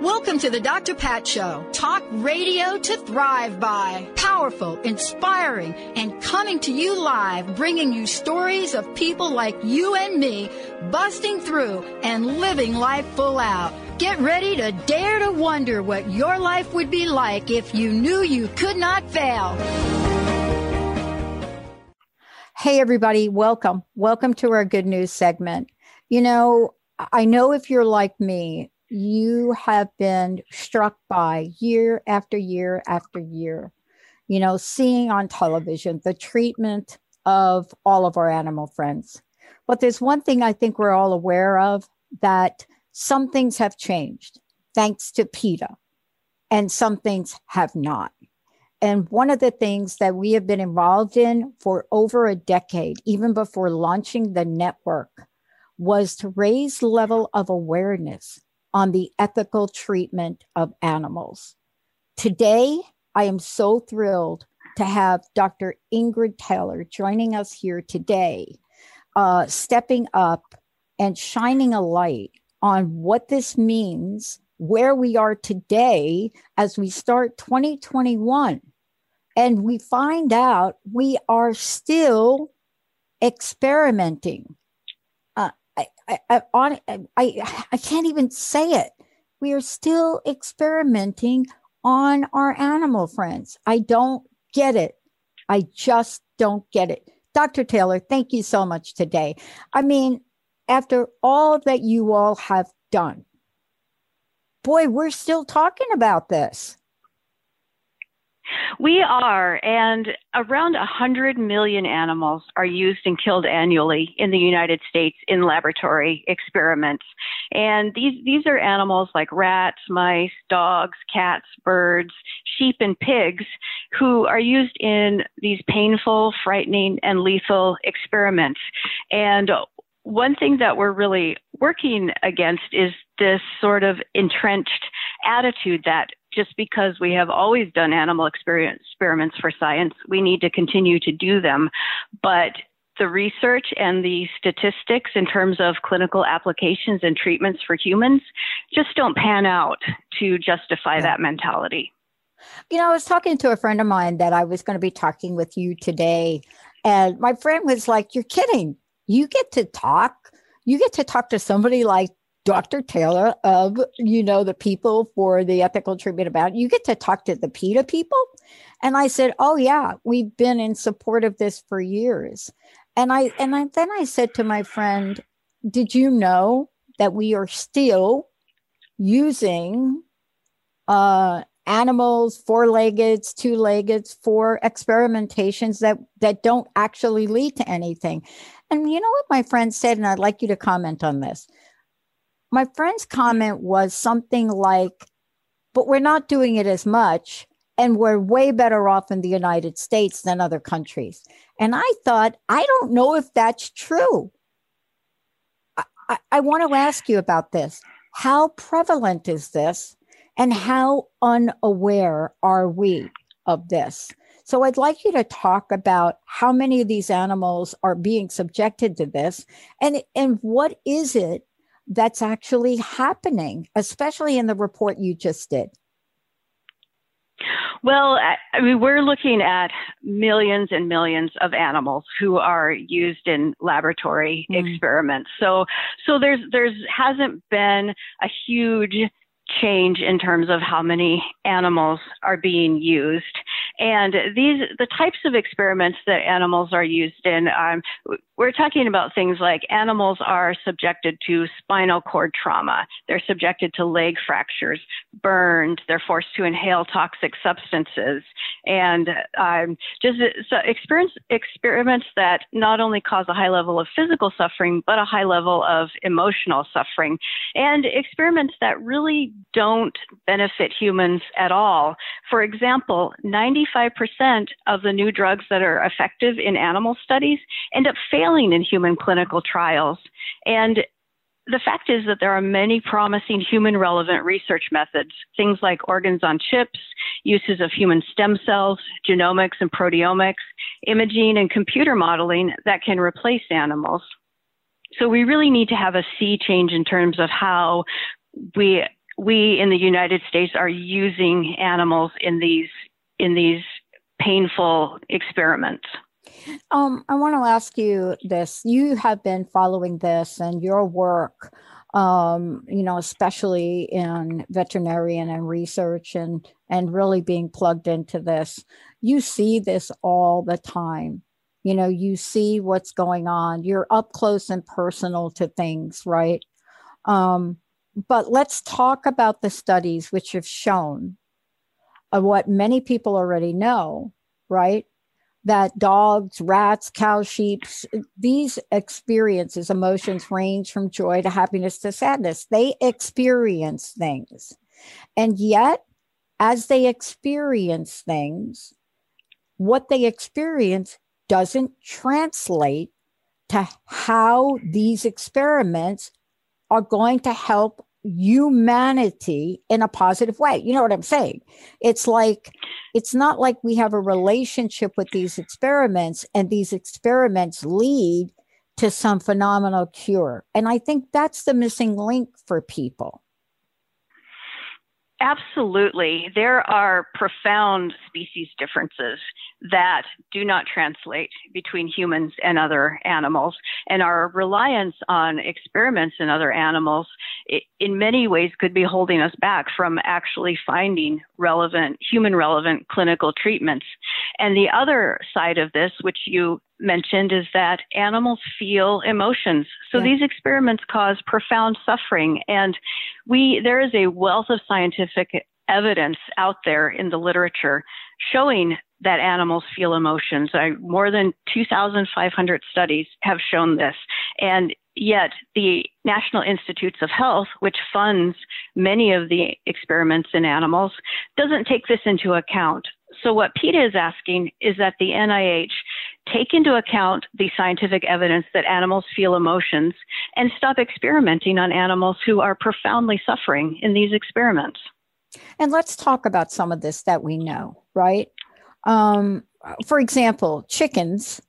Welcome to the Dr. Pat Show. Talk radio to thrive by. Powerful, inspiring, and coming to you live, bringing you stories of people like you and me busting through and living life full out. Get ready to dare to wonder what your life would be like if you knew you could not fail. Hey, everybody, welcome. Welcome to our good news segment. You know, I know if you're like me, you have been struck by year after year after year, you know, seeing on television the treatment of all of our animal friends. But there's one thing I think we're all aware of that some things have changed thanks to PETA, and some things have not. And one of the things that we have been involved in for over a decade, even before launching the network, was to raise level of awareness on the ethical treatment of animals. Today, I am so thrilled to have Dr. Ingrid Taylor joining us here today, uh, stepping up and shining a light on what this means, where we are today as we start 2021. And we find out we are still experimenting I, I, on, I, I can't even say it. We are still experimenting on our animal friends. I don't get it. I just don't get it. Dr. Taylor, thank you so much today. I mean, after all that you all have done, boy, we're still talking about this. We are, and around 100 million animals are used and killed annually in the United States in laboratory experiments. And these, these are animals like rats, mice, dogs, cats, birds, sheep, and pigs who are used in these painful, frightening, and lethal experiments. And one thing that we're really working against is this sort of entrenched attitude that just because we have always done animal experiments for science, we need to continue to do them. But the research and the statistics in terms of clinical applications and treatments for humans just don't pan out to justify yeah. that mentality. You know, I was talking to a friend of mine that I was going to be talking with you today, and my friend was like, You're kidding. You get to talk. You get to talk to somebody like Dr. Taylor of, you know, the people for the ethical treatment about, you get to talk to the PETA people. And I said, Oh yeah, we've been in support of this for years. And I and I then I said to my friend, Did you know that we are still using uh animals, four-legged, two-legged for experimentations that that don't actually lead to anything. And you know what my friend said, and I'd like you to comment on this my friend's comment was something like, but we're not doing it as much. And we're way better off in the United States than other countries. And I thought, I don't know if that's true. I, I, I want to ask you about this. How prevalent is this? And how unaware are we of this? So I'd like you to talk about how many of these animals are being subjected to this and, and what is it that's actually happening, especially in the report you just did? Well, I mean, we're looking at millions and millions of animals who are used in laboratory mm. experiments. So, so there's there's hasn't been a huge change in terms of how many animals are being used. And these, the types of experiments that animals are used in, um, we're talking about things like animals are subjected to spinal cord trauma. They're subjected to leg fractures, burned. They're forced to inhale toxic substances, and um, just so experiments that not only cause a high level of physical suffering, but a high level of emotional suffering, and experiments that really don't benefit humans at all. For example, 95% of the new drugs that are effective in animal studies end up failing in human clinical trials. And the fact is that there are many promising human relevant research methods, things like organs on chips, uses of human stem cells, genomics and proteomics, imaging and computer modeling that can replace animals. So we really need to have a sea change in terms of how we we in the United States are using animals in these in these painful experiments. Um, I want to ask you this. You have been following this and your work, um, you know, especially in veterinarian and research and and really being plugged into this. You see this all the time. You know, you see what's going on. You're up close and personal to things, right? Um, but let's talk about the studies which have shown of what many people already know, right? that dogs, rats, cows, sheep, these experiences, emotions range from joy to happiness to sadness. They experience things. And yet, as they experience things, what they experience doesn't translate to how these experiments are going to help humanity in a positive way. You know what I'm saying? It's like, it's not like we have a relationship with these experiments and these experiments lead to some phenomenal cure. And I think that's the missing link for people. Absolutely. There are profound species differences that do not translate between humans and other animals. And our reliance on experiments in other animals, in many ways, could be holding us back from actually finding relevant, human relevant clinical treatments. And the other side of this, which you mentioned is that animals feel emotions. So yeah. these experiments cause profound suffering. And we, there is a wealth of scientific evidence out there in the literature showing that animals feel emotions. I, more than 2,500 studies have shown this. And yet, the National Institutes of Health, which funds many of the experiments in animals, doesn't take this into account. So, what PETA is asking is that the NIH take into account the scientific evidence that animals feel emotions and stop experimenting on animals who are profoundly suffering in these experiments. And let's talk about some of this that we know, right? Um, for example, chickens.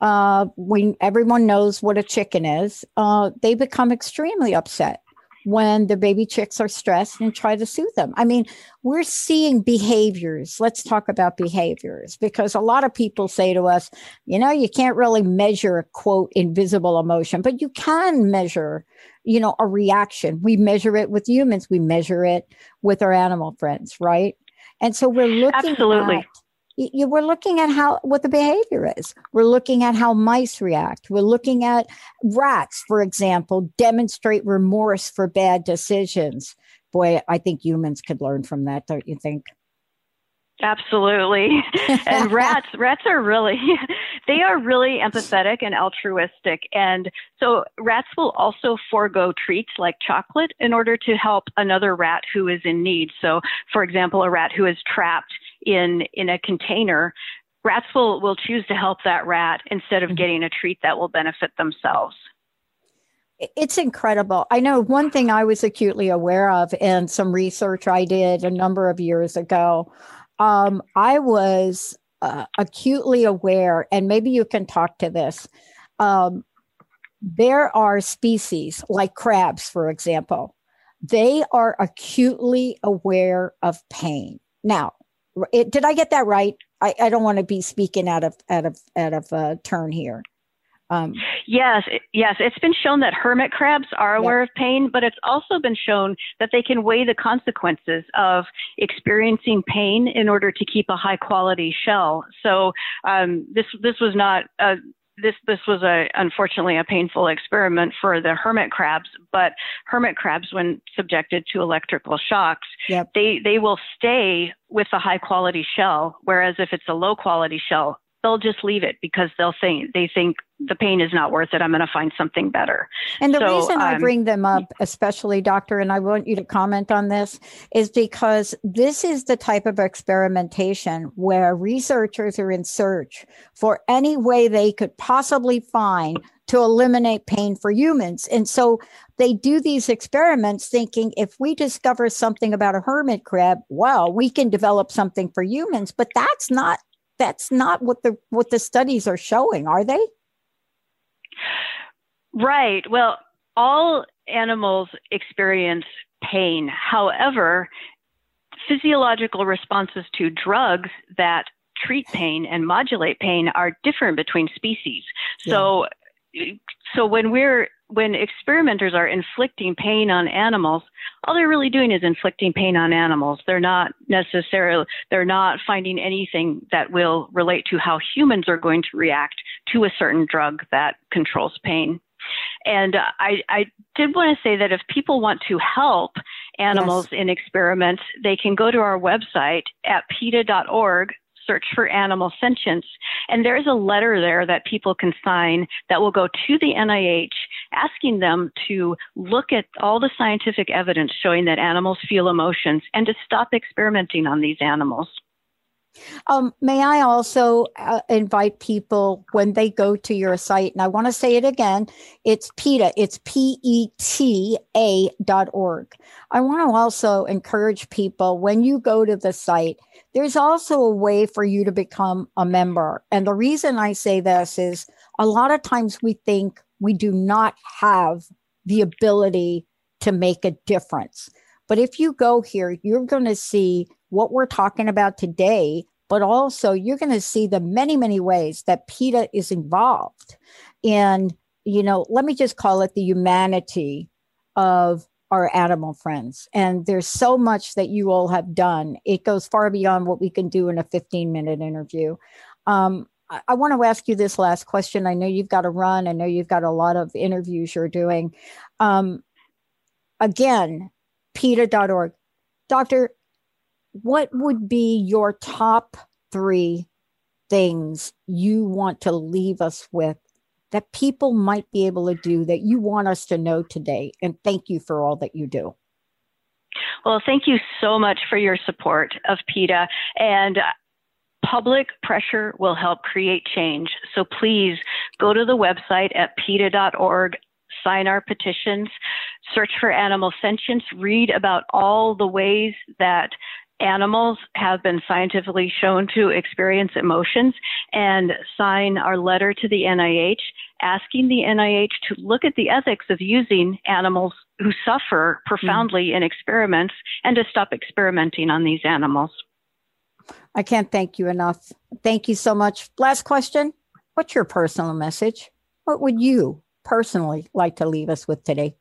Uh, we everyone knows what a chicken is. Uh, they become extremely upset when the baby chicks are stressed and try to soothe them. I mean, we're seeing behaviors. Let's talk about behaviors because a lot of people say to us, you know, you can't really measure a quote invisible emotion, but you can measure, you know, a reaction. We measure it with humans, we measure it with our animal friends, right? And so we're looking Absolutely. at you, we're looking at how what the behavior is. We're looking at how mice react. We're looking at rats, for example, demonstrate remorse for bad decisions. Boy, I think humans could learn from that, don't you think? Absolutely. and rats, rats are really, they are really empathetic and altruistic. And so rats will also forego treats like chocolate in order to help another rat who is in need. So, for example, a rat who is trapped in, in a container, rats will, will choose to help that rat instead of mm-hmm. getting a treat that will benefit themselves. It's incredible. I know one thing I was acutely aware of in some research I did a number of years ago um, I was uh, acutely aware, and maybe you can talk to this. Um, there are species like crabs, for example, they are acutely aware of pain. Now, it, did I get that right? I, I don't want to be speaking out of out of out of uh, turn here. Um, yes, yes, it's been shown that hermit crabs are aware of pain, but it's also been shown that they can weigh the consequences of experiencing pain in order to keep a high quality shell. So um, this this was not a this this was a unfortunately a painful experiment for the hermit crabs but hermit crabs when subjected to electrical shocks yep. they they will stay with a high quality shell whereas if it's a low quality shell they'll just leave it because they'll think they think the pain is not worth it. I'm going to find something better. And the so, reason um, I bring them up, especially doctor, and I want you to comment on this, is because this is the type of experimentation where researchers are in search for any way they could possibly find to eliminate pain for humans. And so they do these experiments thinking if we discover something about a hermit crab, well, we can develop something for humans. But that's not that's not what the what the studies are showing, are they? Right. Well, all animals experience pain. However, physiological responses to drugs that treat pain and modulate pain are different between species. Yeah. So so when we're when experimenters are inflicting pain on animals, all they're really doing is inflicting pain on animals. They're not necessarily they're not finding anything that will relate to how humans are going to react to a certain drug that controls pain. And I, I did want to say that if people want to help animals yes. in experiments, they can go to our website at PETA.org search for animal sentience. And there's a letter there that people can sign that will go to the NIH asking them to look at all the scientific evidence showing that animals feel emotions and to stop experimenting on these animals. Um, may I also uh, invite people when they go to your site, and I want to say it again, it's PETA, it's P E T A dot org. I want to also encourage people when you go to the site, there's also a way for you to become a member. And the reason I say this is a lot of times we think we do not have the ability to make a difference. But if you go here, you're going to see what we're talking about today, but also you're going to see the many, many ways that PETA is involved in, you know, let me just call it the humanity of our animal friends. And there's so much that you all have done. It goes far beyond what we can do in a 15 minute interview. Um, I, I want to ask you this last question. I know you've got to run. I know you've got a lot of interviews you're doing. Um, again, PETA.org. Doctor, what would be your top three things you want to leave us with that people might be able to do that you want us to know today? And thank you for all that you do. Well, thank you so much for your support of PETA. And public pressure will help create change. So please go to the website at PETA.org, sign our petitions, search for animal sentience, read about all the ways that animals have been scientifically shown to experience emotions and sign our letter to the NIH asking the NIH to look at the ethics of using animals who suffer profoundly mm. in experiments and to stop experimenting on these animals. I can't thank you enough. Thank you so much. Last question What's your personal message? What would you personally like to leave us with today?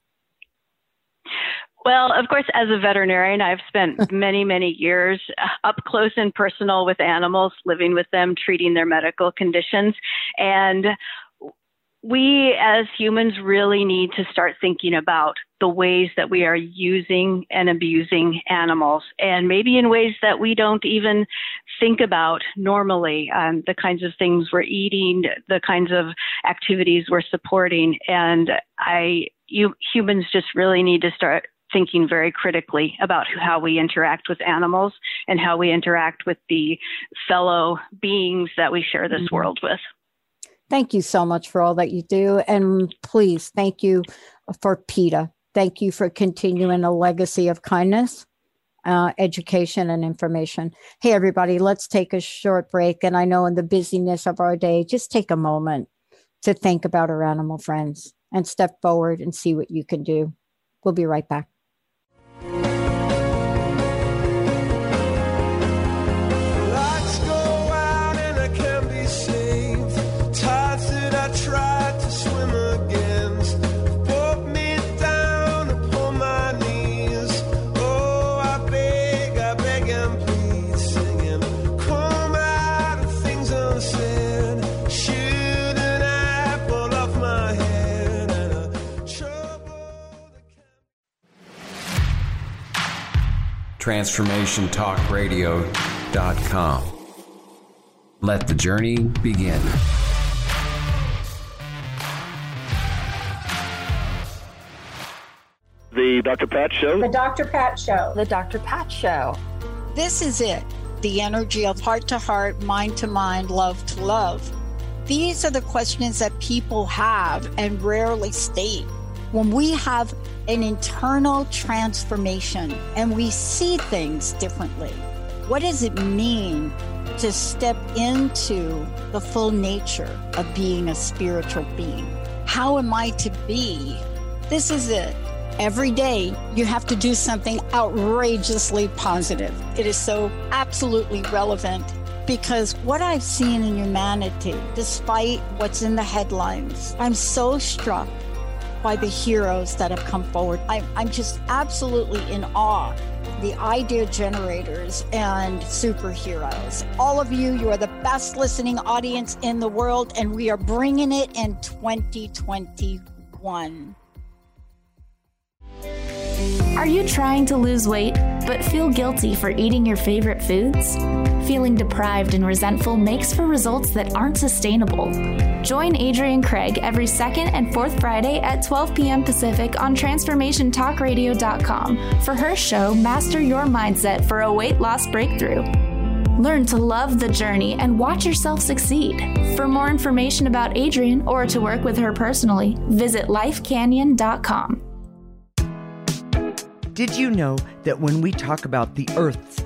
Well, of course, as a veterinarian, I've spent many, many years up close and personal with animals, living with them, treating their medical conditions. And we as humans really need to start thinking about the ways that we are using and abusing animals, and maybe in ways that we don't even think about normally. Um, the kinds of things we're eating, the kinds of activities we're supporting, and I, you humans just really need to start thinking very critically about how we interact with animals and how we interact with the fellow beings that we share this mm-hmm. world with. Thank you so much for all that you do. And please, thank you for PETA. Thank you for continuing a legacy of kindness, uh, education, and information. Hey, everybody, let's take a short break. And I know in the busyness of our day, just take a moment to think about our animal friends and step forward and see what you can do. We'll be right back. transformationtalkradio.com. Let the journey begin. The Dr. Pat Show. The Dr. Pat Show. The Dr. Pat Show. This is it the energy of heart to heart, mind to mind, love to love. These are the questions that people have and rarely state. When we have an internal transformation and we see things differently, what does it mean to step into the full nature of being a spiritual being? How am I to be? This is it. Every day, you have to do something outrageously positive. It is so absolutely relevant because what I've seen in humanity, despite what's in the headlines, I'm so struck by the heroes that have come forward. I, I'm just absolutely in awe. The idea generators and superheroes. All of you, you are the best listening audience in the world, and we are bringing it in 2021. Are you trying to lose weight but feel guilty for eating your favorite foods? Feeling deprived and resentful makes for results that aren't sustainable. Join Adrienne Craig every second and fourth Friday at 12 p.m. Pacific on TransformationTalkRadio.com for her show Master Your Mindset for a Weight Loss Breakthrough. Learn to love the journey and watch yourself succeed. For more information about Adrienne or to work with her personally, visit lifecanyon.com. Did you know that when we talk about the Earth's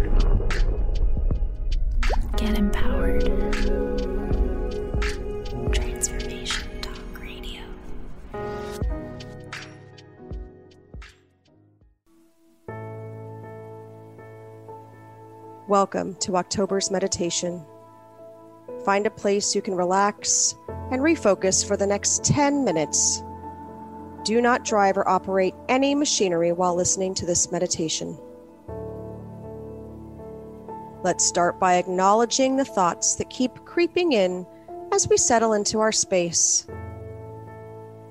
Get empowered. Transformation Talk Radio. Welcome to October's meditation. Find a place you can relax and refocus for the next 10 minutes. Do not drive or operate any machinery while listening to this meditation. Let's start by acknowledging the thoughts that keep creeping in as we settle into our space.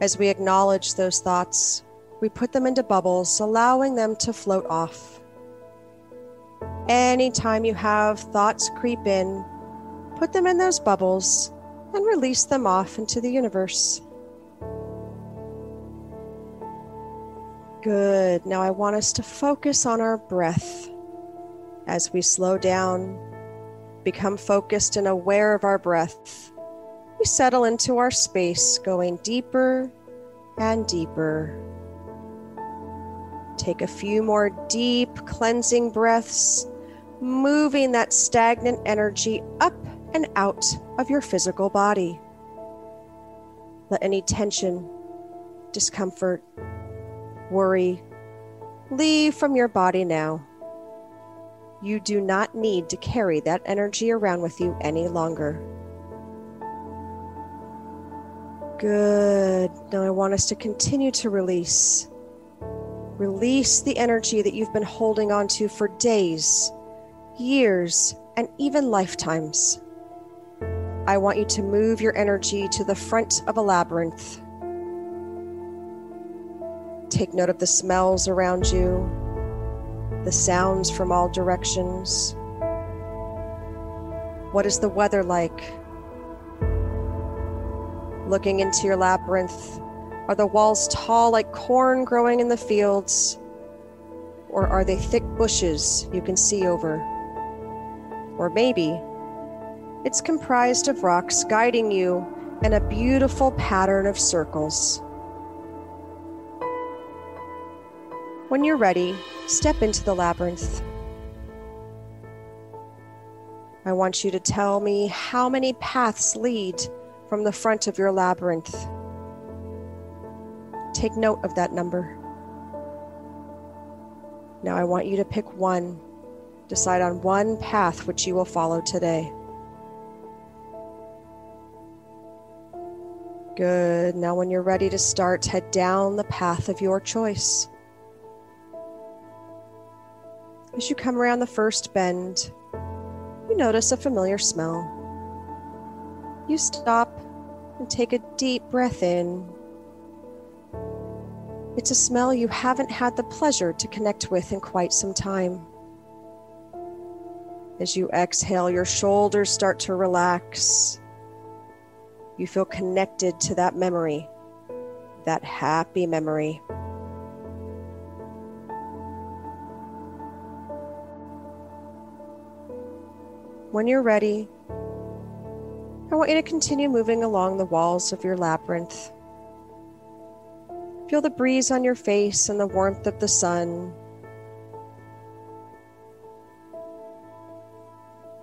As we acknowledge those thoughts, we put them into bubbles, allowing them to float off. Anytime you have thoughts creep in, put them in those bubbles and release them off into the universe. Good. Now I want us to focus on our breath. As we slow down, become focused and aware of our breath, we settle into our space, going deeper and deeper. Take a few more deep, cleansing breaths, moving that stagnant energy up and out of your physical body. Let any tension, discomfort, worry leave from your body now. You do not need to carry that energy around with you any longer. Good. Now I want us to continue to release. Release the energy that you've been holding on to for days, years, and even lifetimes. I want you to move your energy to the front of a labyrinth. Take note of the smells around you, the sounds from all directions. What is the weather like? Looking into your labyrinth, are the walls tall like corn growing in the fields? Or are they thick bushes you can see over? Or maybe it's comprised of rocks guiding you in a beautiful pattern of circles. When you're ready, step into the labyrinth. I want you to tell me how many paths lead from the front of your labyrinth. Take note of that number. Now I want you to pick one. Decide on one path which you will follow today. Good. Now, when you're ready to start, head down the path of your choice. As you come around the first bend, you notice a familiar smell. You stop and take a deep breath in. It's a smell you haven't had the pleasure to connect with in quite some time. As you exhale, your shoulders start to relax. You feel connected to that memory, that happy memory. When you're ready, I want you to continue moving along the walls of your labyrinth. Feel the breeze on your face and the warmth of the sun.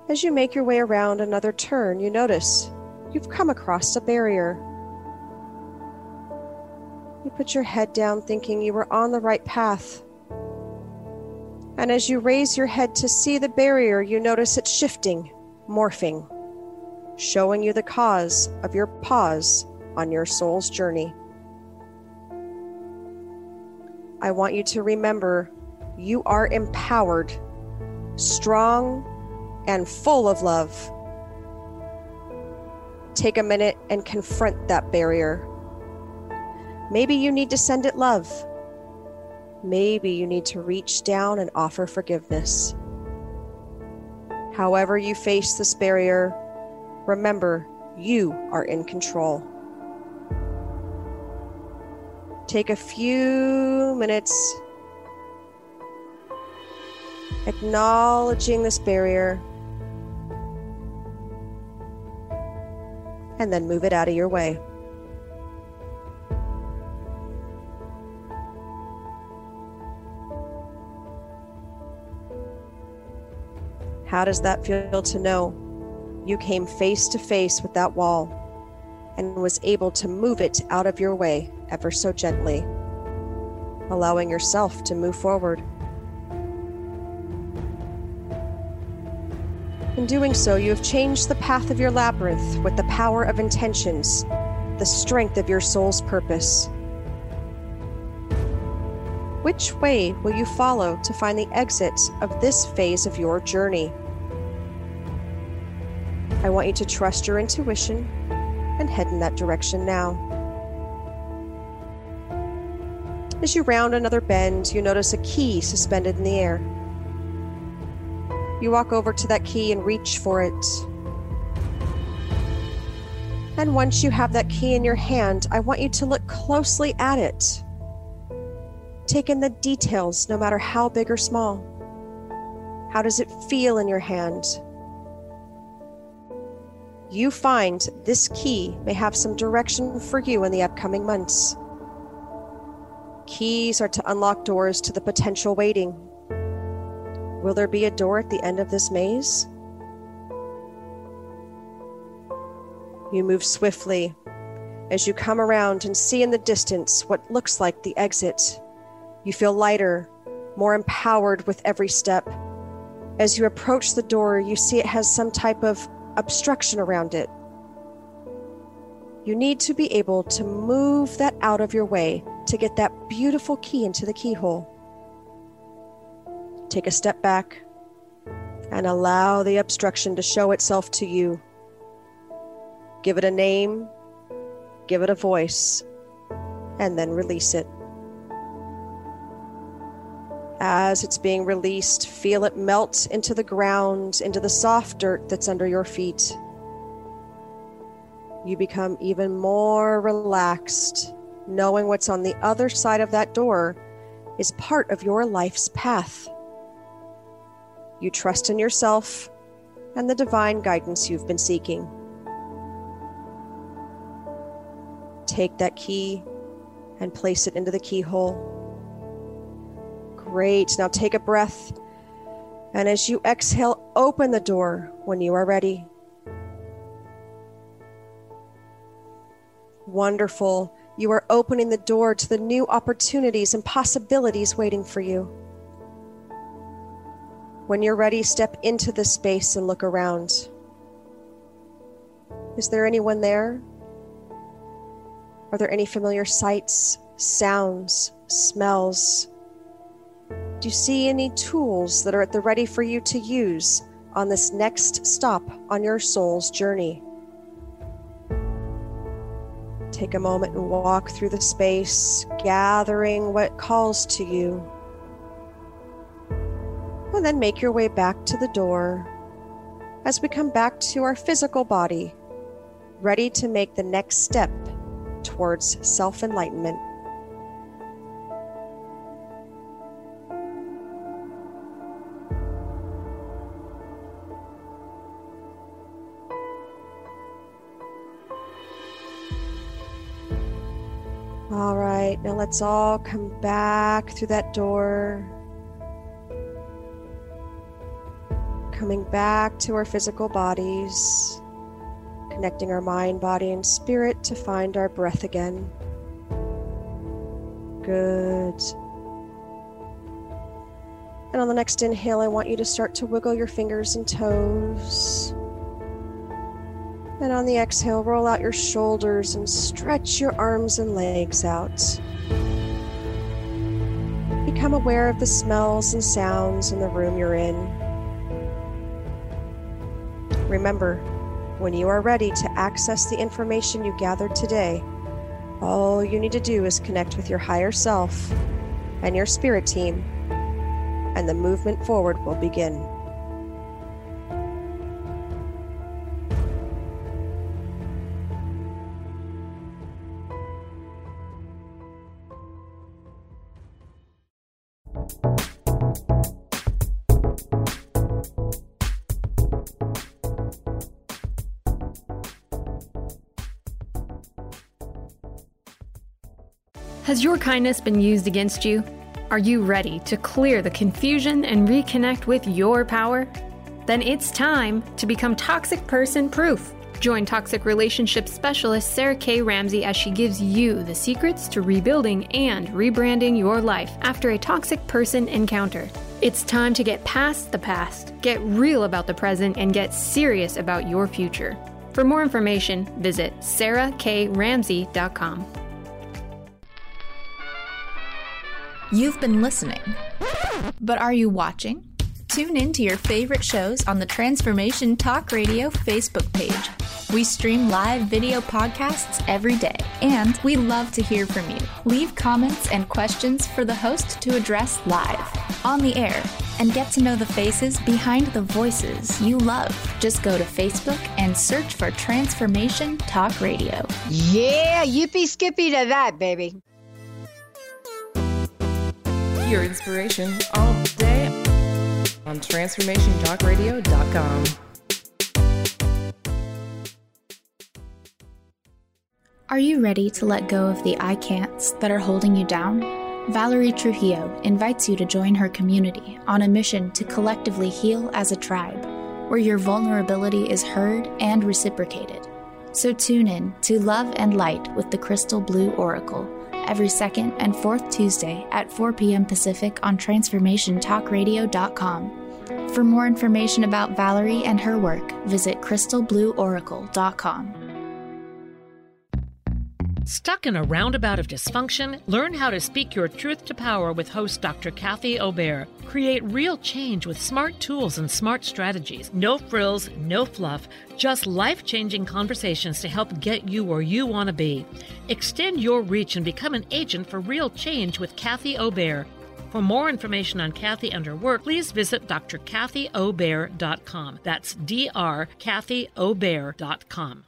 As you make your way around another turn, you notice you've come across a barrier. You put your head down thinking you were on the right path. And as you raise your head to see the barrier, you notice it shifting, morphing, showing you the cause of your pause on your soul's journey. I want you to remember you are empowered, strong, and full of love. Take a minute and confront that barrier. Maybe you need to send it love. Maybe you need to reach down and offer forgiveness. However, you face this barrier, remember you are in control. Take a few minutes acknowledging this barrier, and then move it out of your way. How does that feel to know you came face to face with that wall and was able to move it out of your way ever so gently, allowing yourself to move forward? In doing so, you have changed the path of your labyrinth with the power of intentions, the strength of your soul's purpose. Which way will you follow to find the exit of this phase of your journey? I want you to trust your intuition and head in that direction now. As you round another bend, you notice a key suspended in the air. You walk over to that key and reach for it. And once you have that key in your hand, I want you to look closely at it. Take in the details, no matter how big or small. How does it feel in your hand? You find this key may have some direction for you in the upcoming months. Keys are to unlock doors to the potential waiting. Will there be a door at the end of this maze? You move swiftly as you come around and see in the distance what looks like the exit. You feel lighter, more empowered with every step. As you approach the door, you see it has some type of obstruction around it. You need to be able to move that out of your way to get that beautiful key into the keyhole. Take a step back and allow the obstruction to show itself to you. Give it a name, give it a voice, and then release it. As it's being released, feel it melt into the ground, into the soft dirt that's under your feet. You become even more relaxed, knowing what's on the other side of that door is part of your life's path. You trust in yourself and the divine guidance you've been seeking. Take that key and place it into the keyhole. Great. Now take a breath. And as you exhale, open the door when you are ready. Wonderful. You are opening the door to the new opportunities and possibilities waiting for you. When you're ready, step into the space and look around. Is there anyone there? Are there any familiar sights, sounds, smells? Do you see any tools that are at the ready for you to use on this next stop on your soul's journey? Take a moment and walk through the space, gathering what calls to you. And then make your way back to the door as we come back to our physical body, ready to make the next step towards self enlightenment. All right, now let's all come back through that door. Coming back to our physical bodies, connecting our mind, body, and spirit to find our breath again. Good. And on the next inhale, I want you to start to wiggle your fingers and toes. And on the exhale, roll out your shoulders and stretch your arms and legs out. Become aware of the smells and sounds in the room you're in. Remember, when you are ready to access the information you gathered today, all you need to do is connect with your higher self and your spirit team, and the movement forward will begin. Has your kindness been used against you? Are you ready to clear the confusion and reconnect with your power? Then it's time to become toxic person proof. Join toxic relationship specialist Sarah K. Ramsey as she gives you the secrets to rebuilding and rebranding your life after a toxic person encounter. It's time to get past the past, get real about the present, and get serious about your future. For more information, visit sarahkramsey.com. You've been listening. But are you watching? Tune in to your favorite shows on the Transformation Talk Radio Facebook page. We stream live video podcasts every day, and we love to hear from you. Leave comments and questions for the host to address live, on the air, and get to know the faces behind the voices you love. Just go to Facebook and search for Transformation Talk Radio. Yeah, yippee skippy to that, baby. Your inspiration all day on transformationtalkradio.com. Are you ready to let go of the I can'ts that are holding you down? Valerie Trujillo invites you to join her community on a mission to collectively heal as a tribe, where your vulnerability is heard and reciprocated. So tune in to Love and Light with the Crystal Blue Oracle every second and fourth Tuesday at 4 p.m. Pacific on TransformationTalkRadio.com. For more information about Valerie and her work, visit crystalblueoracle.com. Stuck in a roundabout of dysfunction? Learn how to speak your truth to power with host Dr. Kathy Obear. Create real change with smart tools and smart strategies. No frills, no fluff, just life changing conversations to help get you where you want to be. Extend your reach and become an agent for real change with Kathy Obear. For more information on Kathy and her work, please visit drkathyobear.com. That's drkathyobear.com.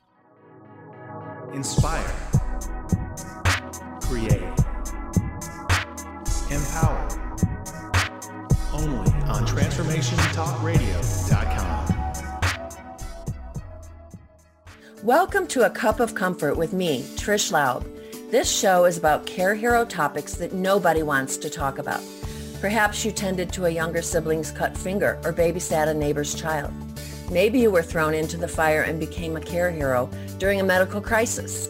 Inspire create, empower. Only on TransformationTalkRadio.com. Welcome to A Cup of Comfort with me, Trish Laub. This show is about care hero topics that nobody wants to talk about. Perhaps you tended to a younger sibling's cut finger or babysat a neighbor's child. Maybe you were thrown into the fire and became a care hero during a medical crisis.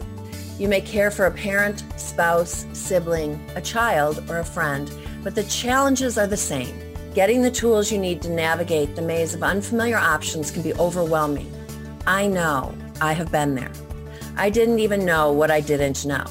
You may care for a parent, spouse, sibling, a child, or a friend, but the challenges are the same. Getting the tools you need to navigate the maze of unfamiliar options can be overwhelming. I know. I have been there. I didn't even know what I didn't know.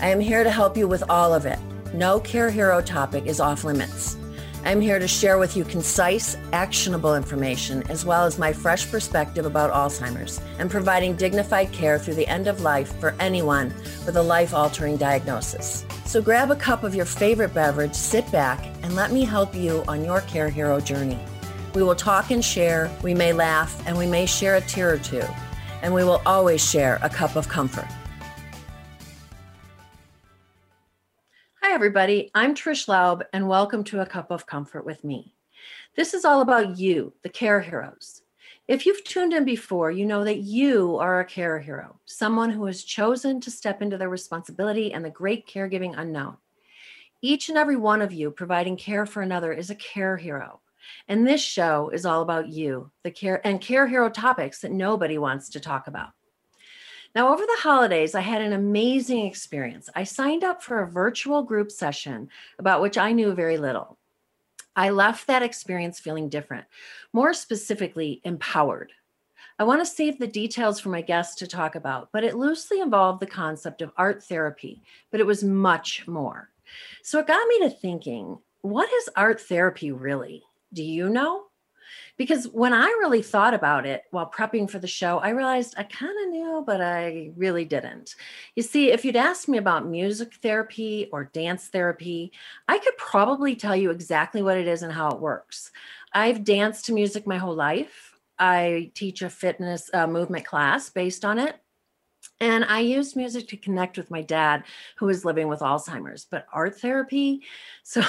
I am here to help you with all of it. No Care Hero topic is off limits. I'm here to share with you concise, actionable information, as well as my fresh perspective about Alzheimer's and providing dignified care through the end of life for anyone with a life altering diagnosis. So grab a cup of your favorite beverage, sit back, and let me help you on your Care Hero journey. We will talk and share, we may laugh, and we may share a tear or two, and we will always share a cup of comfort. Everybody. I'm Trish Laub, and welcome to A Cup of Comfort with me. This is all about you, the care heroes. If you've tuned in before, you know that you are a care hero, someone who has chosen to step into their responsibility and the great caregiving unknown. Each and every one of you providing care for another is a care hero. And this show is all about you, the care and care hero topics that nobody wants to talk about. Now, over the holidays, I had an amazing experience. I signed up for a virtual group session about which I knew very little. I left that experience feeling different, more specifically, empowered. I want to save the details for my guests to talk about, but it loosely involved the concept of art therapy, but it was much more. So it got me to thinking what is art therapy really? Do you know? Because when I really thought about it while prepping for the show, I realized I kind of knew, but I really didn't. You see, if you'd asked me about music therapy or dance therapy, I could probably tell you exactly what it is and how it works. I've danced to music my whole life. I teach a fitness uh, movement class based on it. And I used music to connect with my dad, who was living with Alzheimer's, but art therapy. So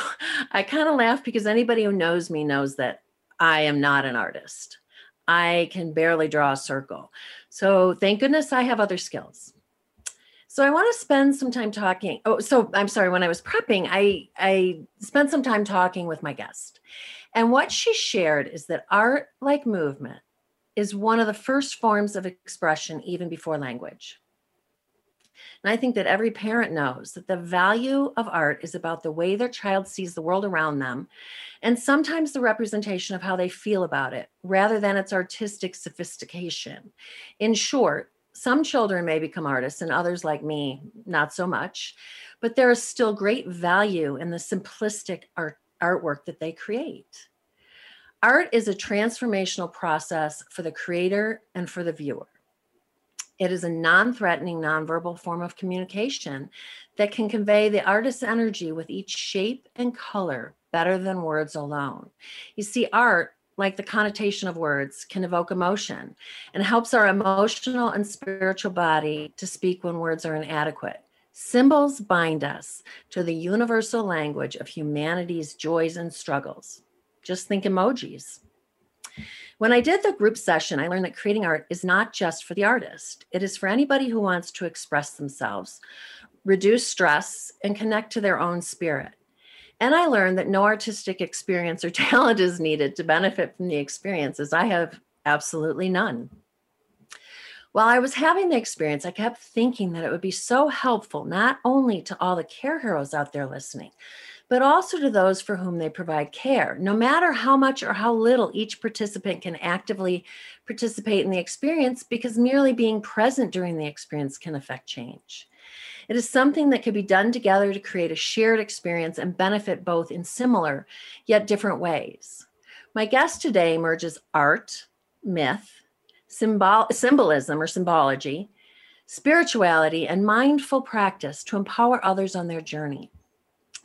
I kind of laugh because anybody who knows me knows that I am not an artist. I can barely draw a circle. So thank goodness I have other skills. So I want to spend some time talking. Oh, so I'm sorry. When I was prepping, I I spent some time talking with my guest, and what she shared is that art, like movement, is one of the first forms of expression even before language. And I think that every parent knows that the value of art is about the way their child sees the world around them, and sometimes the representation of how they feel about it, rather than its artistic sophistication. In short, some children may become artists, and others, like me, not so much, but there is still great value in the simplistic art, artwork that they create. Art is a transformational process for the creator and for the viewer. It is a non threatening, nonverbal form of communication that can convey the artist's energy with each shape and color better than words alone. You see, art, like the connotation of words, can evoke emotion and helps our emotional and spiritual body to speak when words are inadequate. Symbols bind us to the universal language of humanity's joys and struggles. Just think emojis. When I did the group session, I learned that creating art is not just for the artist, it is for anybody who wants to express themselves, reduce stress, and connect to their own spirit. And I learned that no artistic experience or talent is needed to benefit from the experiences. I have absolutely none. While I was having the experience, I kept thinking that it would be so helpful, not only to all the care heroes out there listening, but also to those for whom they provide care. No matter how much or how little each participant can actively participate in the experience, because merely being present during the experience can affect change. It is something that could be done together to create a shared experience and benefit both in similar yet different ways. My guest today merges art, myth, symbol- symbolism or symbology, spirituality, and mindful practice to empower others on their journey.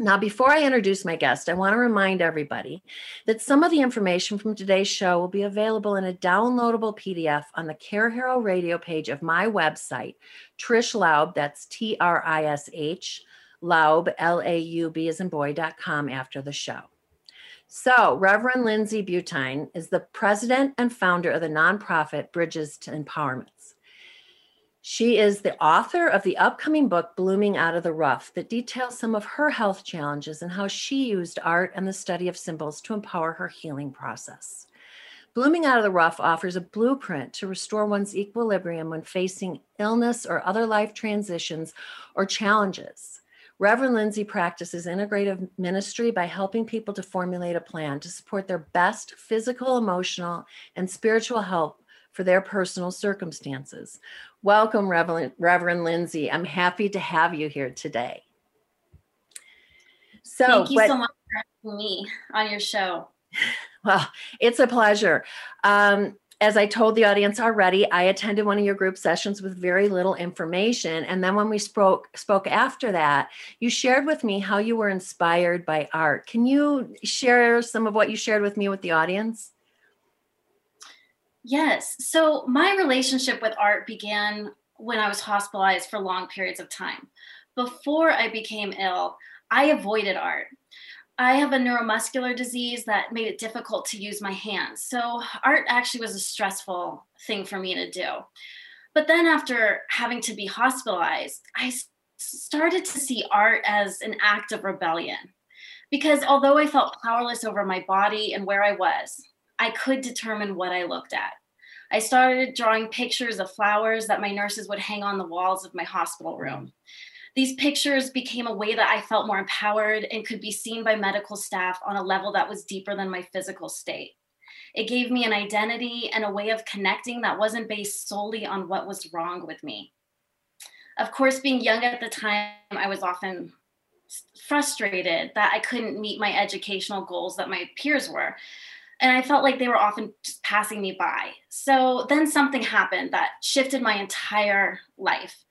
Now, before I introduce my guest, I want to remind everybody that some of the information from today's show will be available in a downloadable PDF on the Care Hero radio page of my website, Trish Laub, that's T R I S H, Laub, L A U B as in boy.com after the show. So, Reverend Lindsay Butine is the president and founder of the nonprofit Bridges to Empowerment. She is the author of the upcoming book, Blooming Out of the Rough, that details some of her health challenges and how she used art and the study of symbols to empower her healing process. Blooming Out of the Rough offers a blueprint to restore one's equilibrium when facing illness or other life transitions or challenges. Reverend Lindsay practices integrative ministry by helping people to formulate a plan to support their best physical, emotional, and spiritual health for their personal circumstances. Welcome, Reverend, Reverend Lindsay. I'm happy to have you here today. So, thank you so much for having me on your show. Well, it's a pleasure. Um, as I told the audience already, I attended one of your group sessions with very little information. And then when we spoke spoke after that, you shared with me how you were inspired by art. Can you share some of what you shared with me with the audience? Yes. So my relationship with art began when I was hospitalized for long periods of time. Before I became ill, I avoided art. I have a neuromuscular disease that made it difficult to use my hands. So art actually was a stressful thing for me to do. But then after having to be hospitalized, I started to see art as an act of rebellion. Because although I felt powerless over my body and where I was, I could determine what I looked at. I started drawing pictures of flowers that my nurses would hang on the walls of my hospital room. These pictures became a way that I felt more empowered and could be seen by medical staff on a level that was deeper than my physical state. It gave me an identity and a way of connecting that wasn't based solely on what was wrong with me. Of course, being young at the time, I was often frustrated that I couldn't meet my educational goals that my peers were. And I felt like they were often just passing me by. So then something happened that shifted my entire life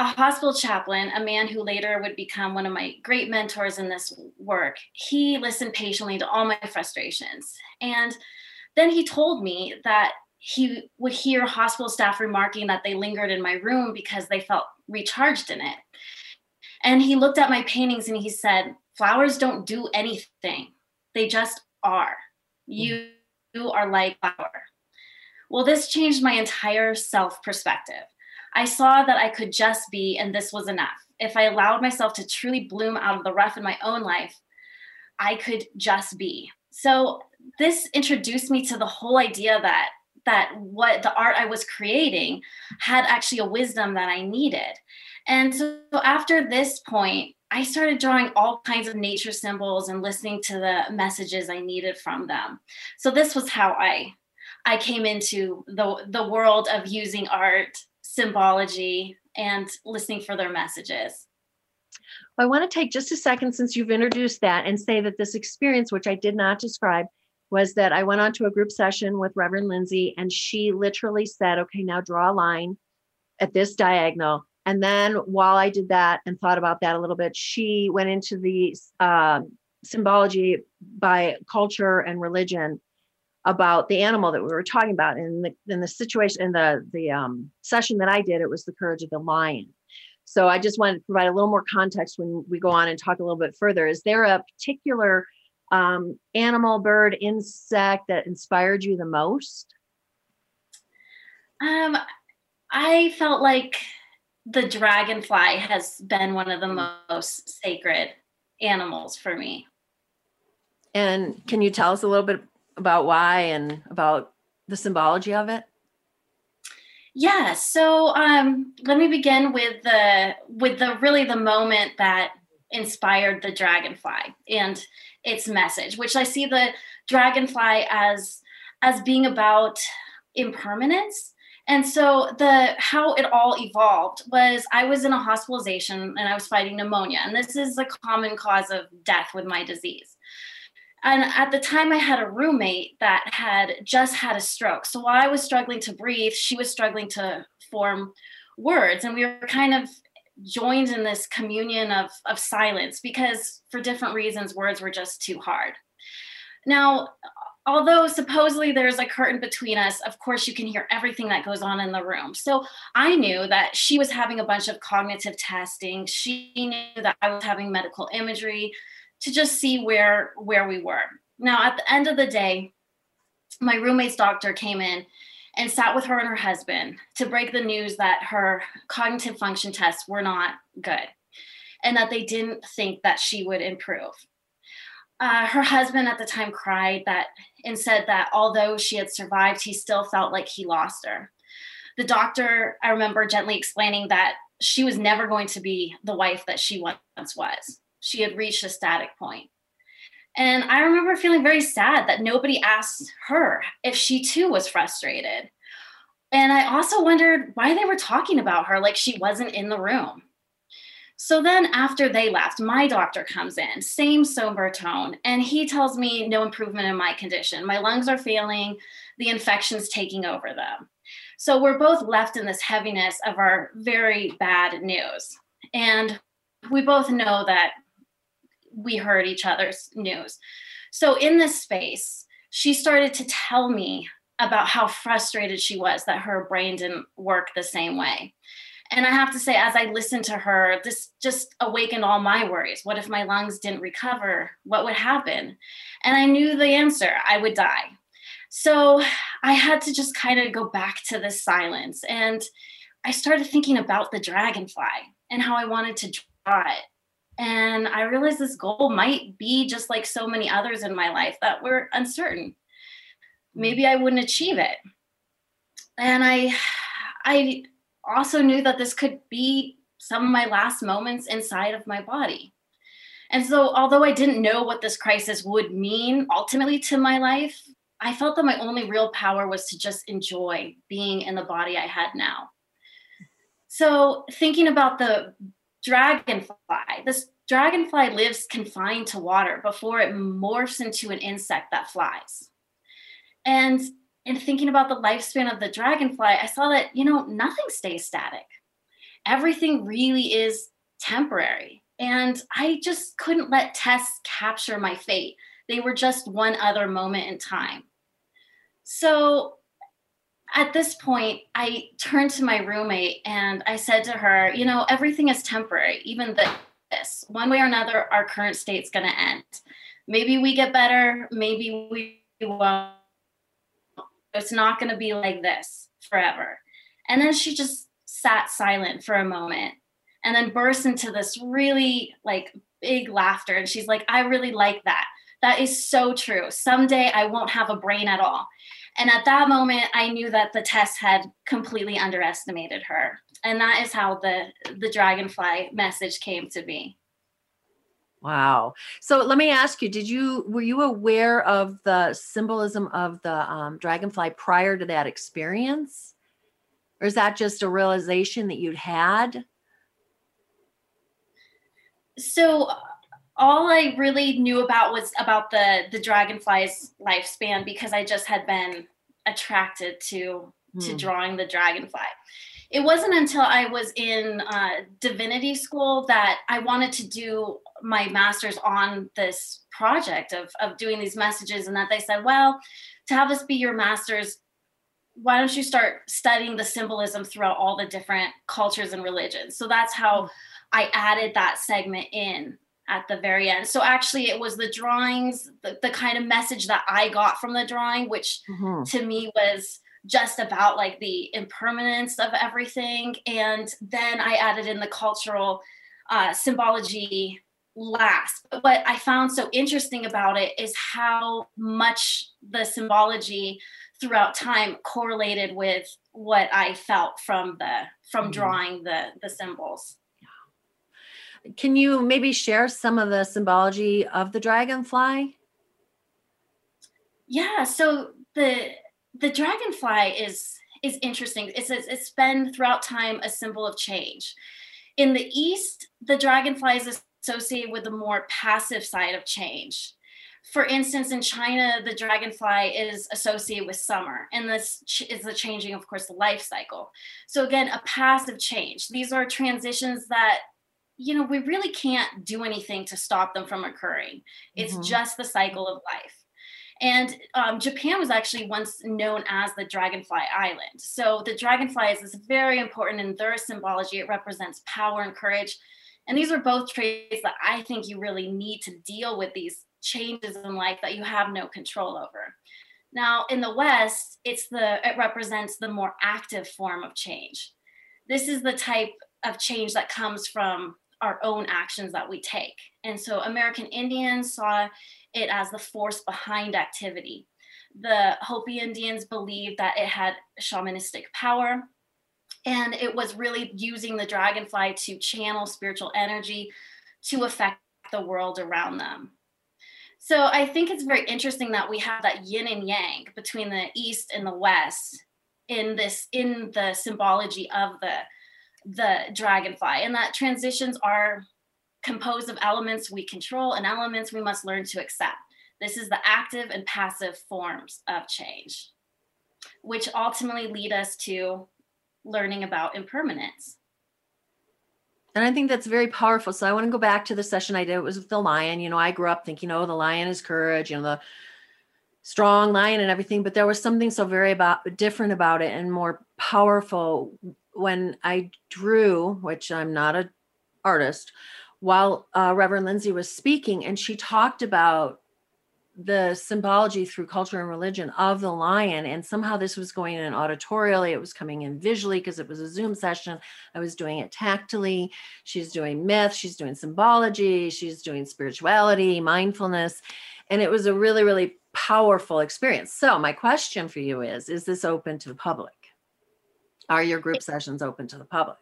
a hospital chaplain, a man who later would become one of my great mentors in this work, he listened patiently to all my frustrations. And then he told me that he would hear hospital staff remarking that they lingered in my room because they felt recharged in it. And he looked at my paintings and he said, Flowers don't do anything, they just are. You, are like flower. Well, this changed my entire self perspective. I saw that I could just be, and this was enough. If I allowed myself to truly bloom out of the rough in my own life, I could just be. So this introduced me to the whole idea that that what the art I was creating had actually a wisdom that I needed. And so after this point, I started drawing all kinds of nature symbols and listening to the messages I needed from them. So this was how I I came into the the world of using art symbology and listening for their messages. I want to take just a second since you've introduced that and say that this experience, which I did not describe, was that I went on to a group session with Reverend Lindsay and she literally said, okay, now draw a line at this diagonal. And then while I did that and thought about that a little bit, she went into the uh, symbology by culture and religion about the animal that we were talking about. In the in the situation in the the um, session that I did it was the courage of the lion. So I just wanted to provide a little more context when we go on and talk a little bit further. Is there a particular um, animal bird insect that inspired you the most? Um I felt like the dragonfly has been one of the most sacred animals for me and can you tell us a little bit about why and about the symbology of it? Yeah, so um, let me begin with the with the really the moment that inspired the dragonfly and its message, which I see the dragonfly as as being about impermanence. And so the how it all evolved was I was in a hospitalization and I was fighting pneumonia, and this is a common cause of death with my disease. And at the time, I had a roommate that had just had a stroke. So while I was struggling to breathe, she was struggling to form words. And we were kind of joined in this communion of, of silence because, for different reasons, words were just too hard. Now, although supposedly there's a curtain between us, of course, you can hear everything that goes on in the room. So I knew that she was having a bunch of cognitive testing. She knew that I was having medical imagery to just see where where we were. Now, at the end of the day, my roommate's doctor came in and sat with her and her husband to break the news that her cognitive function tests were not good and that they didn't think that she would improve. Uh, her husband at the time cried that and said that although she had survived, he still felt like he lost her. The doctor, I remember gently explaining that she was never going to be the wife that she once was she had reached a static point. And I remember feeling very sad that nobody asked her if she too was frustrated. And I also wondered why they were talking about her like she wasn't in the room. So then, after they left, my doctor comes in, same somber tone, and he tells me no improvement in my condition. My lungs are failing, the infection's taking over them. So we're both left in this heaviness of our very bad news. And we both know that we heard each other's news. So, in this space, she started to tell me about how frustrated she was that her brain didn't work the same way. And I have to say, as I listened to her, this just awakened all my worries. What if my lungs didn't recover? What would happen? And I knew the answer I would die. So I had to just kind of go back to this silence. And I started thinking about the dragonfly and how I wanted to draw it. And I realized this goal might be just like so many others in my life that were uncertain. Maybe I wouldn't achieve it. And I, I also knew that this could be some of my last moments inside of my body. And so, although I didn't know what this crisis would mean ultimately to my life, I felt that my only real power was to just enjoy being in the body I had now. So, thinking about the dragonfly, this dragonfly lives confined to water before it morphs into an insect that flies. And in thinking about the lifespan of the dragonfly, I saw that, you know, nothing stays static. Everything really is temporary. And I just couldn't let tests capture my fate. They were just one other moment in time. So at this point, I turned to my roommate and I said to her, you know, everything is temporary, even this. One way or another, our current state's going to end. Maybe we get better, maybe we won't it's not going to be like this forever. And then she just sat silent for a moment and then burst into this really like big laughter. And she's like, I really like that. That is so true. Someday I won't have a brain at all. And at that moment, I knew that the test had completely underestimated her. And that is how the, the dragonfly message came to be. Wow. So let me ask you, did you were you aware of the symbolism of the um, dragonfly prior to that experience? Or is that just a realization that you'd had? So all I really knew about was about the the dragonfly's lifespan because I just had been attracted to to hmm. drawing the dragonfly it wasn't until I was in uh, divinity school that I wanted to do my master's on this project of, of doing these messages, and that they said, well, to have this be your master's, why don't you start studying the symbolism throughout all the different cultures and religions? So that's how I added that segment in at the very end. So actually, it was the drawings, the, the kind of message that I got from the drawing, which mm-hmm. to me was just about like the impermanence of everything. And then I added in the cultural uh, symbology last. But what I found so interesting about it is how much the symbology throughout time correlated with what I felt from the from mm-hmm. drawing the the symbols. Can you maybe share some of the symbology of the dragonfly? Yeah, so the the dragonfly is is interesting. It's it's been throughout time a symbol of change. In the East, the dragonfly is associated with the more passive side of change. For instance, in China, the dragonfly is associated with summer, and this is the changing, of course, the life cycle. So again, a passive change. These are transitions that you know we really can't do anything to stop them from occurring. It's mm-hmm. just the cycle of life. And um, Japan was actually once known as the Dragonfly Island. So the dragonfly is very important in their symbology. It represents power and courage. And these are both traits that I think you really need to deal with these changes in life that you have no control over. Now, in the West, it's the it represents the more active form of change. This is the type of change that comes from our own actions that we take. And so American Indians saw it as the force behind activity. The Hopi Indians believed that it had shamanistic power, and it was really using the dragonfly to channel spiritual energy to affect the world around them. So I think it's very interesting that we have that yin and yang between the East and the West in this in the symbology of the the dragonfly and that transitions are composed of elements we control and elements we must learn to accept this is the active and passive forms of change which ultimately lead us to learning about impermanence and I think that's very powerful. So I want to go back to the session I did. It was with the lion. You know, I grew up thinking, oh, the lion is courage, you know, the strong lion and everything. But there was something so very about different about it and more powerful when I drew, which I'm not an artist, while uh, Reverend Lindsay was speaking, and she talked about the symbology through culture and religion of the lion and somehow this was going in auditorially. It was coming in visually because it was a zoom session. I was doing it tactily. She's doing myth she's doing symbology she's doing spirituality mindfulness and it was a really really powerful experience. So my question for you is is this open to the public? Are your group sessions open to the public?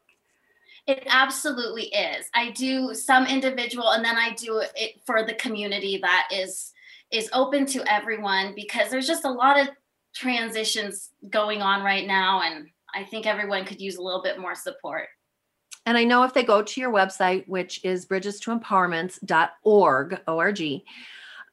It absolutely is. I do some individual and then I do it for the community that is is open to everyone because there's just a lot of transitions going on right now and I think everyone could use a little bit more support. And I know if they go to your website, which is bridgestoempowerments.org, O-R-G,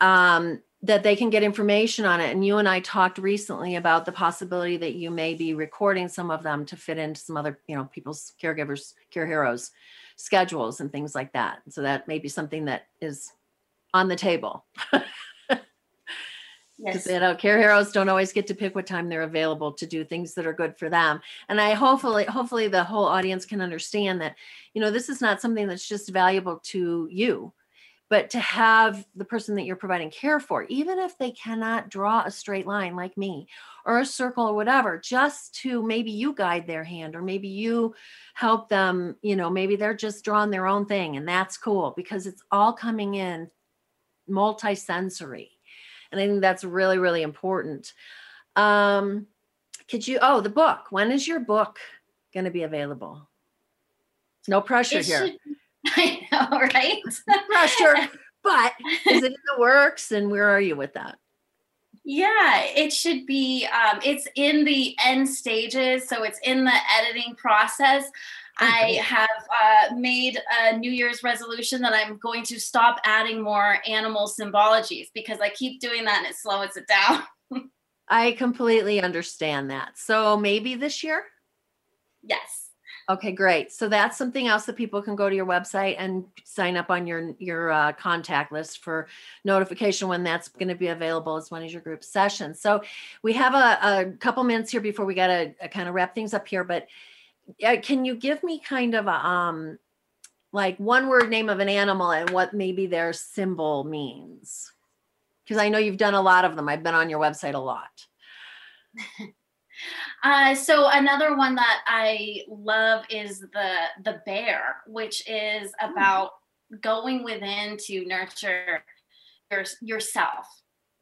um, that they can get information on it. And you and I talked recently about the possibility that you may be recording some of them to fit into some other, you know, people's caregivers, care heroes schedules and things like that. So that may be something that is on the table. because yes. you know care heroes don't always get to pick what time they're available to do things that are good for them and i hopefully hopefully the whole audience can understand that you know this is not something that's just valuable to you but to have the person that you're providing care for even if they cannot draw a straight line like me or a circle or whatever just to maybe you guide their hand or maybe you help them you know maybe they're just drawing their own thing and that's cool because it's all coming in multisensory and I think that's really, really important. Um, could you, oh, the book. When is your book going to be available? No pressure it here. Should, I know, right? pressure. But is it in the works? And where are you with that? Yeah, it should be. Um, it's in the end stages, so it's in the editing process. I have uh, made a New Year's resolution that I'm going to stop adding more animal symbologies because I keep doing that and it slows it down. I completely understand that. So maybe this year? Yes. Okay, great. So that's something else that people can go to your website and sign up on your your uh, contact list for notification when that's going to be available as one of your group sessions. So we have a, a couple minutes here before we got to uh, kind of wrap things up here, but uh, can you give me kind of a um like one word name of an animal and what maybe their symbol means? Because I know you've done a lot of them. I've been on your website a lot. Uh, so another one that I love is the the bear, which is hmm. about going within to nurture your, yourself.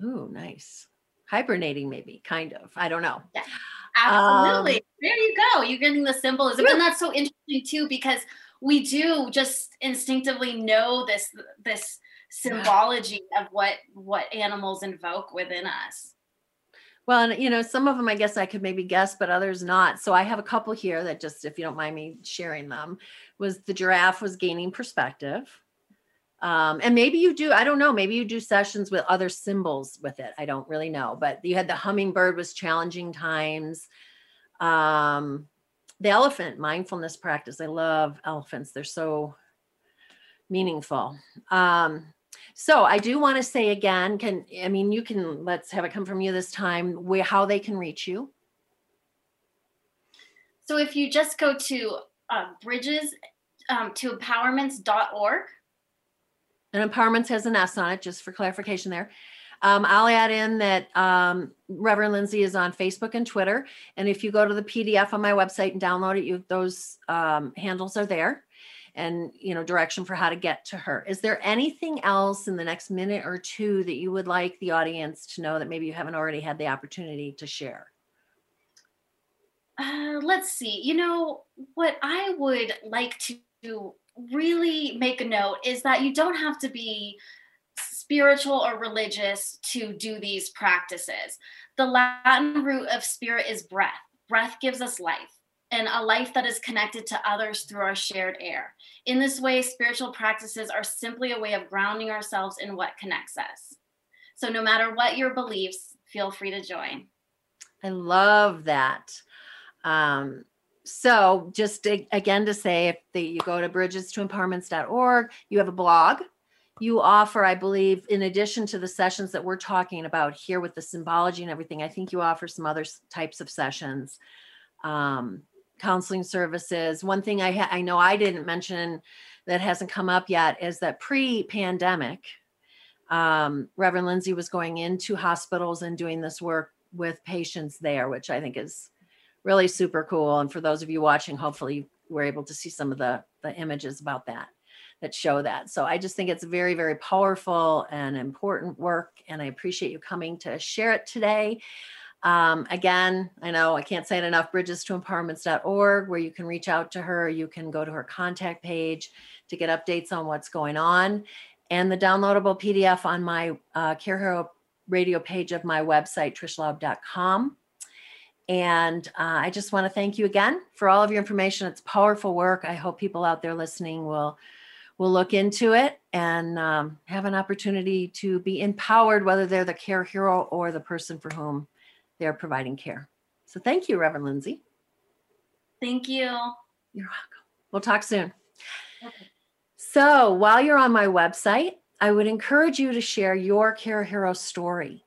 Ooh, nice. Hibernating, maybe, kind of. I don't know. Yeah. Absolutely. Um, there you go. You're getting the symbolism. And that's so interesting too, because we do just instinctively know this this symbology of what what animals invoke within us. Well, and you know, some of them I guess I could maybe guess, but others not. So I have a couple here that just, if you don't mind me sharing them, was the giraffe was gaining perspective. Um, and maybe you do, I don't know, maybe you do sessions with other symbols with it. I don't really know, but you had the hummingbird was challenging times. Um, the elephant mindfulness practice. I love elephants. They're so meaningful. Um, so I do want to say again, can I mean you can let's have it come from you this time how they can reach you. So if you just go to uh, bridges um, to empowerments.org and empowerments has an S on it, just for clarification there. Um, I'll add in that um, Reverend Lindsay is on Facebook and Twitter. And if you go to the PDF on my website and download it, you those um, handles are there and you know direction for how to get to her is there anything else in the next minute or two that you would like the audience to know that maybe you haven't already had the opportunity to share uh, let's see you know what i would like to really make a note is that you don't have to be spiritual or religious to do these practices. The Latin root of spirit is breath. Breath gives us life and a life that is connected to others through our shared air. In this way, spiritual practices are simply a way of grounding ourselves in what connects us. So, no matter what your beliefs, feel free to join. I love that. Um, so, just to, again to say, if the, you go to bridges to empowerments.org, you have a blog. You offer, I believe, in addition to the sessions that we're talking about here with the symbology and everything, I think you offer some other types of sessions, um, counseling services. One thing I ha- I know I didn't mention that hasn't come up yet is that pre-pandemic, um, Reverend Lindsay was going into hospitals and doing this work with patients there, which I think is really super cool. And for those of you watching, hopefully we're able to see some of the, the images about that that show that. So I just think it's very, very powerful and important work. And I appreciate you coming to share it today. Um, again, I know I can't say it enough bridges to empowerments.org, where you can reach out to her. You can go to her contact page to get updates on what's going on. And the downloadable PDF on my uh, Care Hero radio page of my website, trishlaub.com. And uh, I just want to thank you again for all of your information. It's powerful work. I hope people out there listening will will look into it and um, have an opportunity to be empowered, whether they're the care hero or the person for whom they're providing care. So thank you, Reverend Lindsay. Thank you. You're welcome. We'll talk soon. Okay. So while you're on my website, I would encourage you to share your Care Hero story.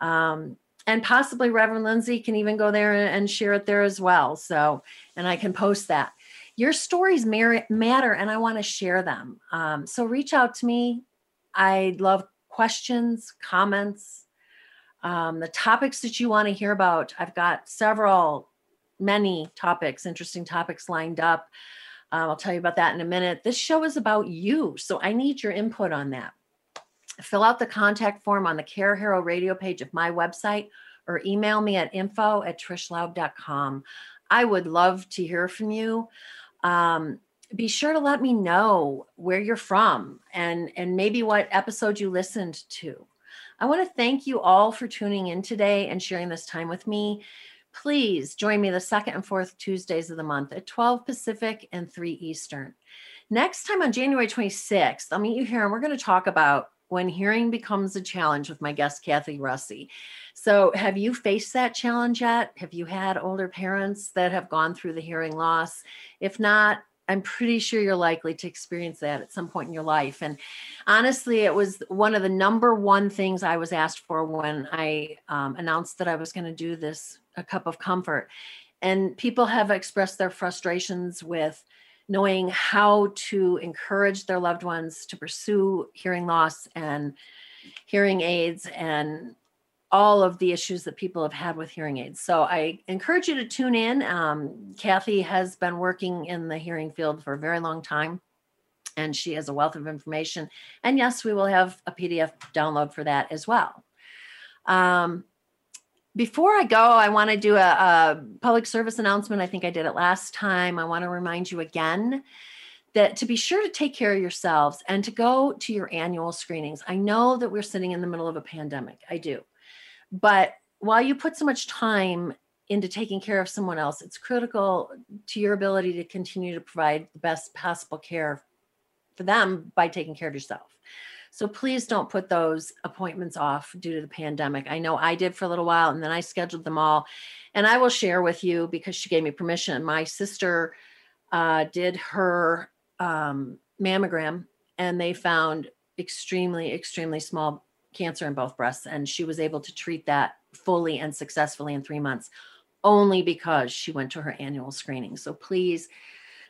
Um, and possibly Reverend Lindsay can even go there and share it there as well. So, and I can post that. Your stories matter, and I want to share them. Um, so reach out to me. I love questions, comments, um, the topics that you want to hear about. I've got several, many topics, interesting topics lined up. Um, I'll tell you about that in a minute. This show is about you, so I need your input on that. Fill out the contact form on the Care Hero radio page of my website or email me at info at trishlaub.com. I would love to hear from you. Um, be sure to let me know where you're from and and maybe what episode you listened to. I want to thank you all for tuning in today and sharing this time with me. Please join me the second and fourth Tuesdays of the month at 12 Pacific and 3 Eastern. Next time on January 26th, I'll meet you here and we're going to talk about when hearing becomes a challenge with my guest, Kathy Russi. So, have you faced that challenge yet? Have you had older parents that have gone through the hearing loss? If not, I'm pretty sure you're likely to experience that at some point in your life. And honestly, it was one of the number one things I was asked for when I um, announced that I was going to do this a cup of comfort. And people have expressed their frustrations with knowing how to encourage their loved ones to pursue hearing loss and hearing aids and all of the issues that people have had with hearing aids. So I encourage you to tune in. Um, Kathy has been working in the hearing field for a very long time, and she has a wealth of information. And yes, we will have a PDF download for that as well. Um, before I go, I want to do a, a public service announcement. I think I did it last time. I want to remind you again that to be sure to take care of yourselves and to go to your annual screenings. I know that we're sitting in the middle of a pandemic. I do. But while you put so much time into taking care of someone else, it's critical to your ability to continue to provide the best possible care for them by taking care of yourself. So please don't put those appointments off due to the pandemic. I know I did for a little while and then I scheduled them all. And I will share with you because she gave me permission. My sister uh, did her um, mammogram and they found extremely, extremely small cancer in both breasts. And she was able to treat that fully and successfully in three months only because she went to her annual screening. So please,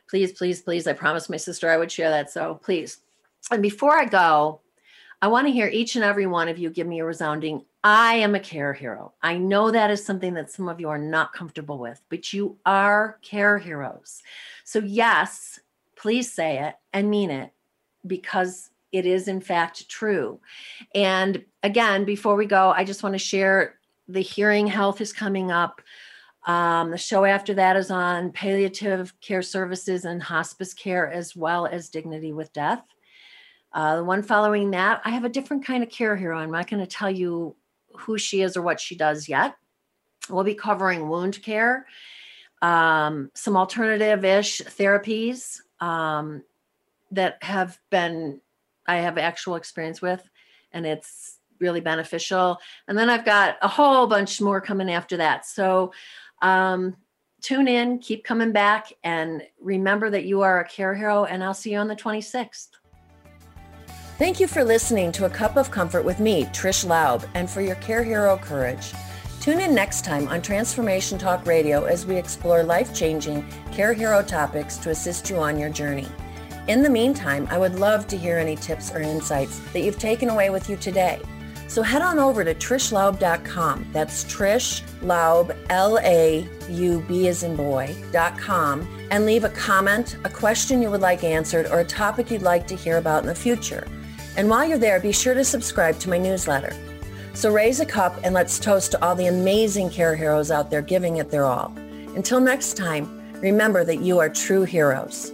please, please, please, I promised my sister I would share that. So please. And before I go, I want to hear each and every one of you give me a resounding I am a care hero. I know that is something that some of you are not comfortable with, but you are care heroes. So, yes, please say it and mean it because it is, in fact, true. And again, before we go, I just want to share the hearing health is coming up. Um, the show after that is on palliative care services and hospice care, as well as dignity with death. Uh, the one following that, I have a different kind of care hero. I'm not going to tell you who she is or what she does yet. We'll be covering wound care um, some alternative ish therapies um, that have been, I have actual experience with, and it's really beneficial. And then I've got a whole bunch more coming after that. So, um, tune in, keep coming back, and remember that you are a care hero. And I'll see you on the 26th. Thank you for listening to A Cup of Comfort with me, Trish Laub, and for your Care Hero courage. Tune in next time on Transformation Talk Radio as we explore life changing Care Hero topics to assist you on your journey. In the meantime, I would love to hear any tips or insights that you've taken away with you today. So head on over to trishlaub.com. That's Trish Laub, L A U B as in boy.com, and leave a comment, a question you would like answered, or a topic you'd like to hear about in the future. And while you're there, be sure to subscribe to my newsletter. So raise a cup and let's toast to all the amazing care heroes out there giving it their all. Until next time, remember that you are true heroes.